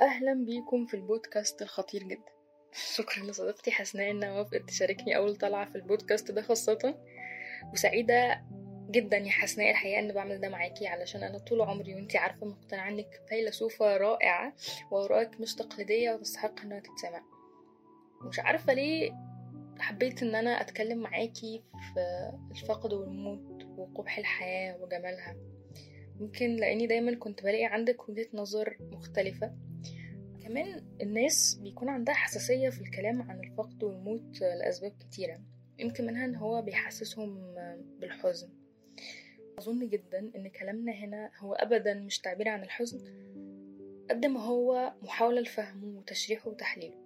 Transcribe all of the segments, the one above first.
أهلا بيكم في البودكاست الخطير جدا. شكرا لصديقتي حسناء إنها وافقت تشاركني أول طلعة في البودكاست ده خاصة. وسعيدة جدا يا حسناء الحقيقة إن بعمل ده معاكي علشان أنا طول عمري وإنتي عارفة مقتنعة إنك فيلسوفة رائعة وآرائك مش تقليدية وتستحق إنها تتسمع. مش عارفة ليه حبيت إن أنا أتكلم معاكي في الفقد والموت وقبح الحياة وجمالها. يمكن لأني دايما كنت بلاقي عندك وجهة نظر مختلفة. كمان الناس بيكون عندها حساسية في الكلام عن الفقد والموت لأسباب كتيرة. يمكن منها إن هو بيحسسهم بالحزن. أظن جدا إن كلامنا هنا هو أبدا مش تعبير عن الحزن قد ما هو محاولة لفهمه وتشريحه وتحليله.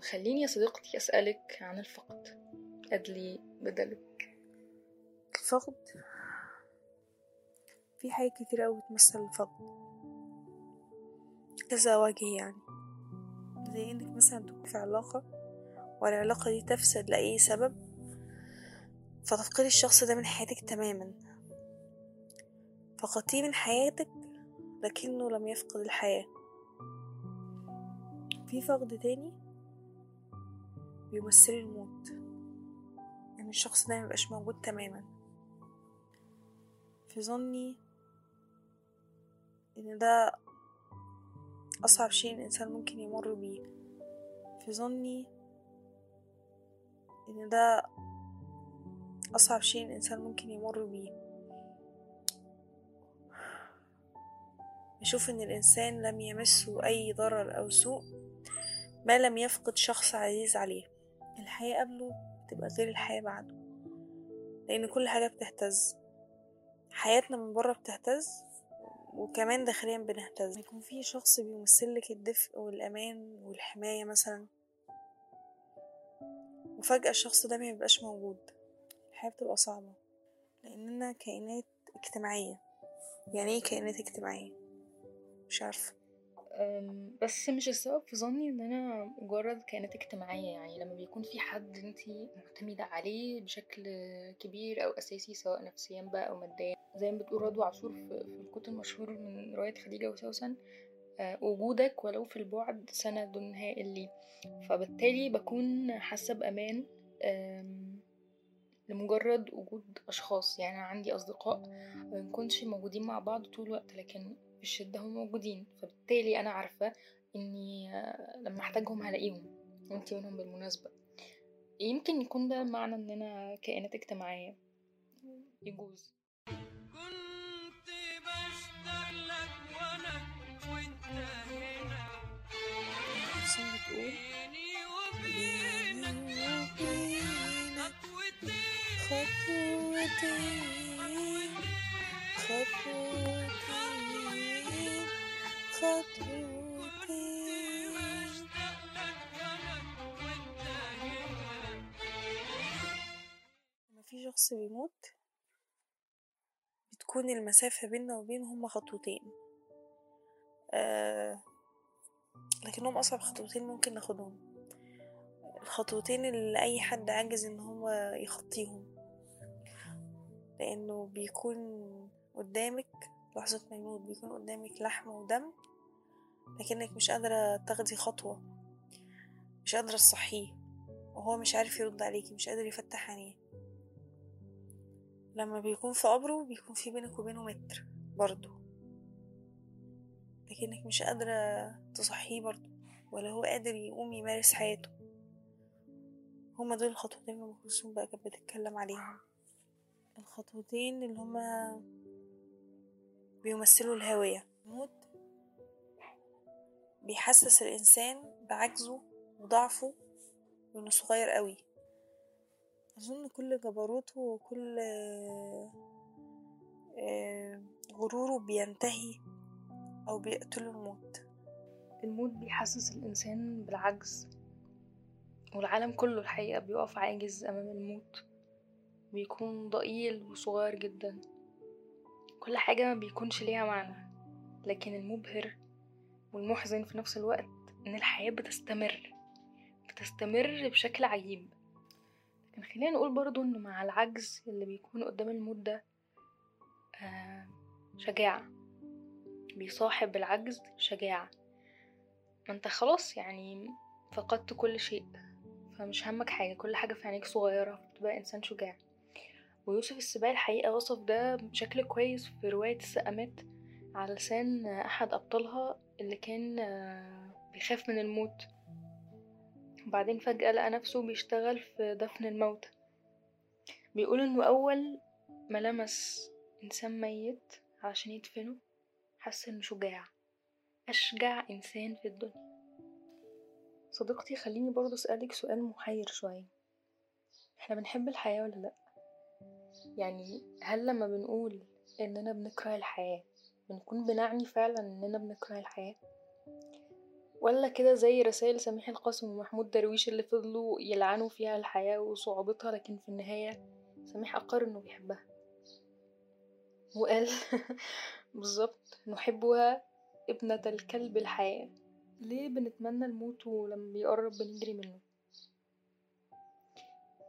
فخليني يا صديقتي أسألك عن الفقد. أدلي بدلك. الفقد؟ في حاجات كتير أوي بتمثل الفقد. كذا وجه يعني. زي إنك مثلا تكون في علاقة والعلاقة دي تفسد لأي سبب فتفقدي الشخص ده من حياتك تماما. فقدتيه من حياتك لكنه لم يفقد الحياة. في فقد تاني بيمثل الموت. إن يعني الشخص ده ميبقاش موجود تماما. في ظني إن ده أصعب شيء الإنسان ممكن يمر بيه في ظني إن ده أصعب شيء الإنسان ممكن يمر بيه. بشوف إن الإنسان لم يمسه أي ضرر أو سوء ما لم يفقد شخص عزيز عليه. الحياة قبله تبقى غير الحياة بعده لأن كل حاجة بتهتز. حياتنا من بره بتهتز وكمان داخليا بنهتز. يكون في شخص بيمثلك الدفء والأمان والحماية مثلا. وفجأة الشخص ده ميبقاش موجود. الحياة بتبقى صعبة. لأننا كائنات اجتماعية. يعني إيه كائنات اجتماعية؟ مش عارفة. بس مش السبب في ظني إن أنا مجرد كائنات اجتماعية. يعني لما بيكون في حد انتي معتمدة عليه بشكل كبير أو أساسي سواء نفسيا بقى أو ماديا. زي ما بتقول رضوى عاشور في الكتب المشهور من رواية خديجة وسوسن وجودك ولو في البعد سند هائل لي. فبالتالي بكون حاسة بأمان لمجرد وجود أشخاص. يعني أنا عندي أصدقاء منكونش موجودين مع بعض طول الوقت لكن في الشدة هم موجودين فبالتالي أنا عارفة إني لما أحتاجهم هلاقيهم وانتي منهم بالمناسبة. يمكن يكون ده معنى إننا كائنات اجتماعية. يجوز. بيموت بتكون المسافة بيننا وبينه هما خطوتين. آه لكنهم أصعب خطوتين ممكن ناخدهم. الخطوتين اللي أي حد عاجز إن هو يخطيهم. لأنه بيكون قدامك لحظة ما يموت بيكون قدامك لحم ودم لكنك مش قادرة تاخدي خطوة. مش قادرة تصحيه وهو مش عارف يرد عليكي مش قادر يفتح عينيه. لما بيكون في قبره بيكون في بينك وبينه متر برضه. لكنك مش قادرة تصحيه برضه ولا هو قادر يقوم يمارس حياته. هما دول الخطوتين اللي أم كلثوم بقى كانت بتتكلم عليهم. الخطوتين اللي هما بيمثلوا الهوية. الموت بيحسس الإنسان بعجزه وضعفه وإنه صغير قوي. أظن كل جبروته وكل آه، غروره بينتهي أو بيقتله الموت. الموت بيحسس الإنسان بالعجز والعالم كله الحقيقة بيقف عاجز أمام الموت. بيكون ضئيل وصغير جدا. كل حاجة ما بيكونش ليها معنى لكن المبهر والمحزن في نفس الوقت إن الحياة بتستمر بتستمر بشكل عجيب. لكن خلينا نقول برضو إن مع العجز اللي بيكون قدام الموت ده آه شجاعة. بيصاحب العجز شجاعة. ما أنت خلاص يعني فقدت كل شيء فمش همك حاجة. كل حاجة في عينيك صغيرة فتبقى إنسان شجاع. ويوسف السباعي الحقيقة وصف ده بشكل كويس في رواية السقامات على لسان أحد أبطالها اللي كان آه، بيخاف من الموت. وبعدين فجأة لقى نفسه بيشتغل في دفن الموتى بيقول إنه أول ما لمس إنسان ميت علشان يدفنه حس إنه شجاع أشجع إنسان في الدنيا صديقتي خليني برضه أسألك سؤال محير شوية إحنا بنحب الحياة ولا لأ؟ يعني هل لما بنقول إننا بنكره الحياة بنكون بنعني فعلا إننا بنكره الحياة؟ ولا كده زي رسائل سميح القاسم ومحمود درويش اللي فضلوا يلعنوا فيها الحياة وصعوبتها لكن في النهاية سميح أقر إنه بيحبها. وقال بالظبط نحبها ابنة الكلب الحياة. ليه بنتمنى الموت ولما بيقرب بنجري منه؟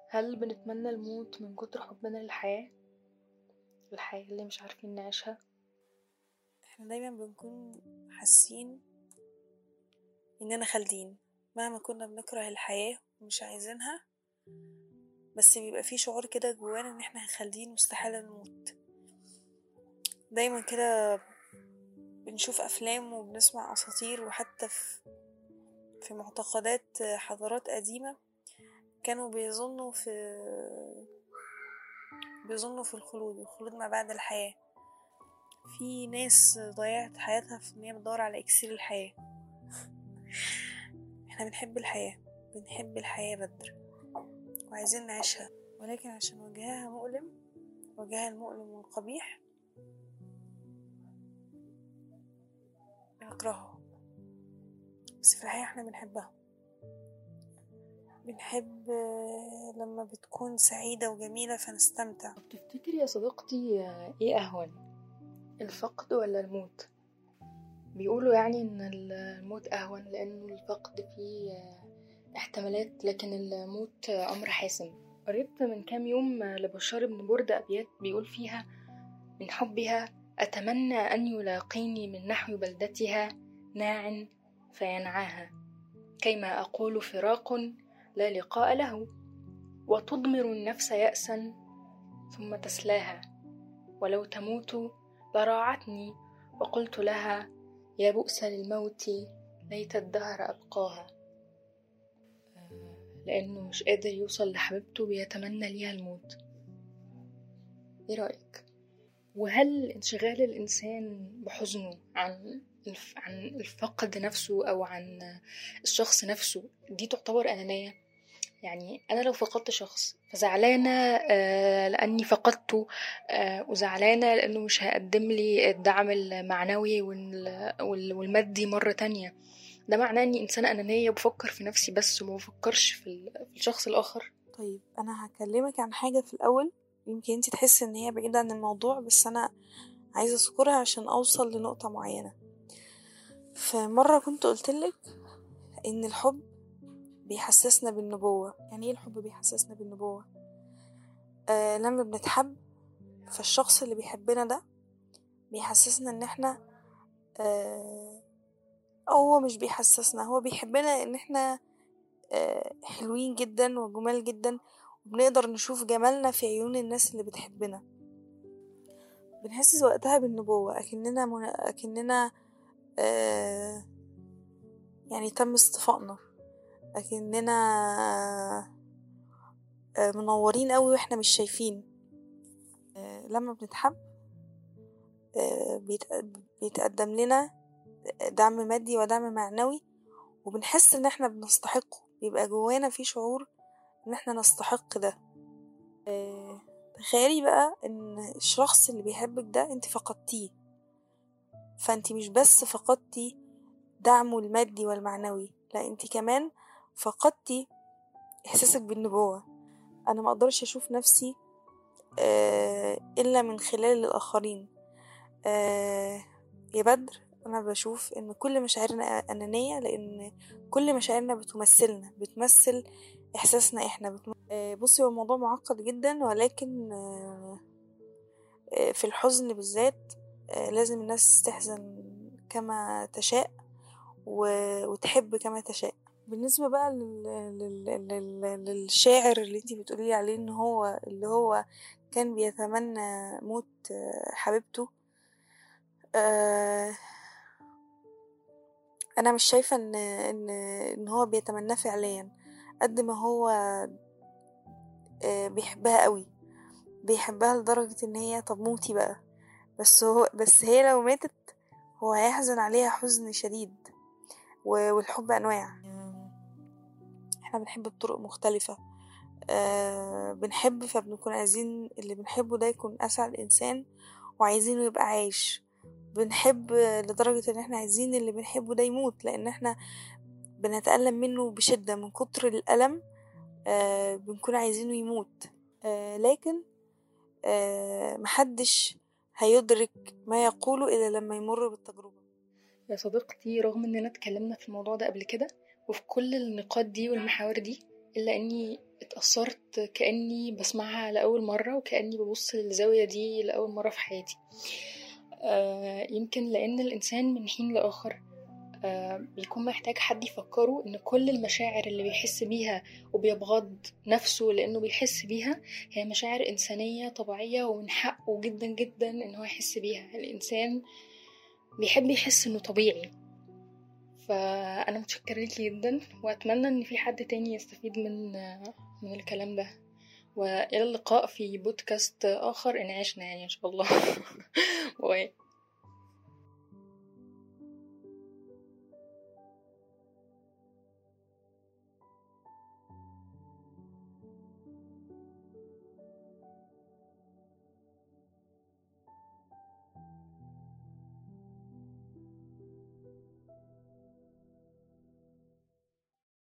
هل بنتمنى الموت من كتر حبنا للحياة؟ الحياة اللي مش عارفين نعيشها؟ إحنا دايما بنكون حاسين اننا خالدين. مهما كنا بنكره الحياة ومش عايزينها بس بيبقى في شعور كده جوانا إن إحنا خالدين مستحيل نموت. دايما كده بنشوف أفلام وبنسمع أساطير وحتى في في معتقدات حضارات قديمة كانوا بيظنوا في بيظنوا في الخلود الخلود ما بعد الحياة. في ناس ضيعت حياتها في إن هي بتدور على إكسير الحياة. إحنا بنحب الحياة بنحب الحياة بدر وعايزين نعيشها. ولكن عشان وجهها مؤلم وجهها المؤلم والقبيح بنكرهها بس في الحقيقة إحنا بنحبها. بنحب آه، لما بتكون سعيدة وجميلة فنستمتع. تفتكري يا صديقتي آه، إيه أهون؟ الفقد ولا الموت؟ بيقولوا يعني إن الموت أهون لأنه الفقد فيه آه، احتمالات لكن الموت أمر حاسم. قريت من كام يوم لبشار بن برد أبيات بيقول فيها من حبها أتمنى أن يلاقيني من نحو بلدتها ناع فينعاها كيما أقول فراق لا لقاء له وتضمر النفس يأسا ثم تسلاها ولو تموت لراعتني وقلت لها يا بؤس للموت ليت الدهر أبقاها لأنه مش قادر يوصل لحبيبته بيتمنى ليها الموت إيه رأيك؟ وهل انشغال الإنسان بحزنه عن. عن الفقد نفسه أو عن الشخص نفسه دي تعتبر أنانية؟ يعني أنا لو فقدت شخص فزعلانة آه، لأني فقدته آه، وزعلانة لأنه مش هيقدم لي الدعم المعنوي وال- وال- والمادي مرة تانية. ده معناه إني إنسانة أنانية وبفكر في نفسي بس وما بفكرش في ال- في الشخص الآخر. طيب أنا هكلمك عن حاجة في الأول. يمكن انت تحسي إن هي بعيدة عن الموضوع بس أنا عايزة أذكرها عشان أوصل لنقطة معينة. فمرة كنت قلتلك إن الحب بيحسسنا بالنبوة. يعني إيه الحب بيحسسنا بالنبوة؟ آه لما بنتحب فالشخص اللي بيحبنا ده بيحسسنا إن إحنا آه هو مش بيحسسنا هو بيحبنا إن إحنا آه حلوين جدا وجمال جدا وبنقدر نشوف جمالنا في عيون الناس اللي بتحبنا. بنحس وقتها بالنبوة أكننا من... أكننا آه يعني تم اصطفائنا أكننا آه منورين قوي وإحنا مش شايفين. آه لما بنتحب آه بيتق- بيتقدم لنا دعم مادي ودعم معنوي وبنحس إن إحنا بنستحقه. بيبقى جوانا في شعور إن إحنا نستحق ده. تخيلي بقى إن الشخص اللي بيحبك ده أنت فقدتيه. فأنت مش بس فقدتي دعمه المادي والمعنوي لا أنت كمان فقدتي إحساسك بالنبوة. أنا ما أقدرش أشوف نفسي آه، إلا من خلال الآخرين. آه، يا بدر أنا بشوف إن كل مشاعرنا أنانية لأن كل مشاعرنا بتمثلنا بتمثل إحساسنا إحنا بتم... آه، بصي هو الموضوع معقد جدا ولكن في الحزن بالذات لازم الناس تحزن كما تشاء وتحب كما تشاء. بالنسبة بقى لل... لل... لل... للشاعر اللي انتي بتقولي عليه ان هو اللي هو كان بيتمنى موت حبيبته آه، أنا مش شايفة ان ان ان هو بيتمناه فعليا قد ما هو آه، بيحبها قوي بيحبها لدرجة ان هي طب موتي بقى بس هو بس هي لو ماتت هو هيحزن عليها حزن شديد والحب انواع. إحنا بنحب بطرق مختلفة. آه بنحب فبنكون عايزين اللي بنحبه ده يكون اسعد انسان وعايزينه يبقى عايش. بنحب لدرجة إن إحنا عايزين اللي بنحبه ده يموت لأن إحنا بنتألم منه بشدة من كتر الألم آه بنكون عايزينه يموت. آه لكن محدش هيدرك ما يقوله إلا لما يمر بالتجربة. يا صديقتي رغم إننا اتكلمنا في الموضوع ده قبل كده وفي كل النقاط دي والمحاور دي إلا إني اتأثرت كأني بسمعها لأول مرة وكأني ببص للزاوية دي لأول مرة في حياتي. آه يمكن لأن الإنسان من حين لآخر آه بيكون محتاج حد يفكره إن كل المشاعر اللي بيحس بيها وبيبغض نفسه لأنه بيحس بيها هي مشاعر إنسانية طبيعية ومن حقه جدا جدا إن هو يحس بيها. الإنسان بيحب يحس إنه طبيعي. فأنا متشكرة ليكي جدا وأتمنى إن في حد تاني يستفيد من من الكلام ده. وإلى اللقاء في بودكاست آخر إن عشنا يعني إن شاء الله. باي.